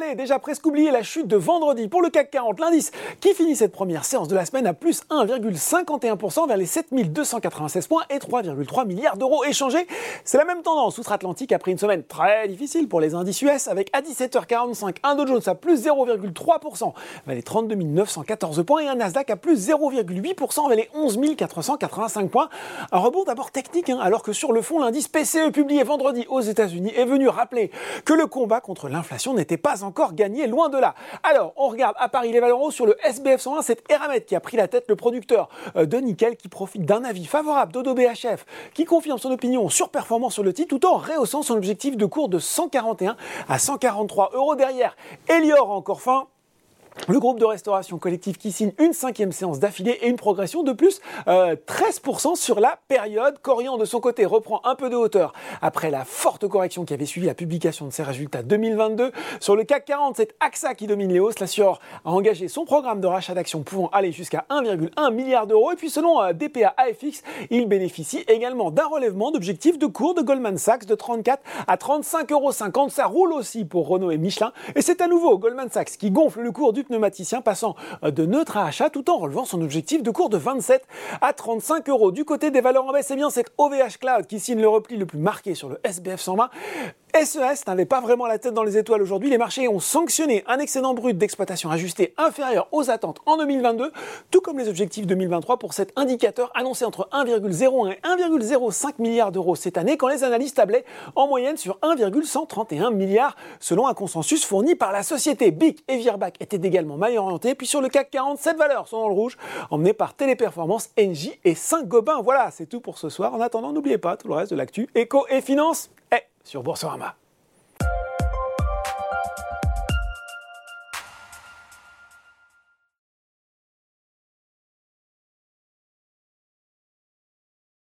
Allez, déjà presque oublié la chute de vendredi pour le CAC 40, l'indice qui finit cette première séance de la semaine à plus 1,51% vers les 7296 points et 3,3 milliards d'euros échangés. C'est la même tendance outre-Atlantique après une semaine très difficile pour les indices US avec à 17h45 un Dow Jones à plus 0,3% vers les 32 914 points et un Nasdaq à plus 0,8% vers les 11 485 points. Un rebond d'abord technique hein, alors que sur le fond l'indice PCE publié vendredi aux États-Unis est venu rappeler que le combat contre l'inflation n'était pas encore gagné, loin de là. Alors, on regarde à Paris les valeurs sur le SBF 120, c'est Eramet qui a pris la tête, le producteur euh, de nickel qui profite d'un avis favorable d'Odo BHF, qui confirme son opinion sur performance sur le titre tout en rehaussant son objectif de cours de 141 à 143 euros derrière. Elior encore fin, le groupe de restauration collective qui signe une cinquième séance d'affilée et une progression de plus 13% euh, sur la période. Corian de son côté reprend un peu de hauteur après la forte correction qui avait suivi la publication de ses résultats 2022. Sur le CAC 40, c'est AXA qui domine les hausses. La Sior a engagé son programme de rachat d'actions pouvant aller jusqu'à 1,1 milliard d'euros. Et puis selon euh, DPA AFX, il bénéficie également d'un relèvement d'objectifs de cours de Goldman Sachs de 34 à 35,50 euros. Ça roule aussi pour Renault et Michelin. Et c'est à nouveau Goldman Sachs qui gonfle le cours du pneumaticien passant euh, de neutre à achat tout en relevant son objectif de cours de 27 à 35 euros. Du côté des valeurs en baisse, c'est bien cette OVH Cloud qui signe le repli le plus marqué sur le SBF 120. SES e n'avait pas vraiment la tête dans les étoiles aujourd'hui. Les marchés ont sanctionné un excédent brut d'exploitation ajusté inférieur aux attentes en 2022, tout comme les objectifs 2023 pour cet indicateur annoncé entre 1,01 et 1,05 milliards d'euros cette année, quand les analystes tablaient en moyenne sur 1,131 milliards, selon un consensus fourni par la société. BIC et Virbac étaient également mal orientés. Puis sur le CAC 40, cette valeurs sont dans le rouge, emmenées par Téléperformance, Engie et Saint-Gobain. Voilà, c'est tout pour ce soir. En attendant, n'oubliez pas tout le reste de l'actu éco et finance sur Boursorama.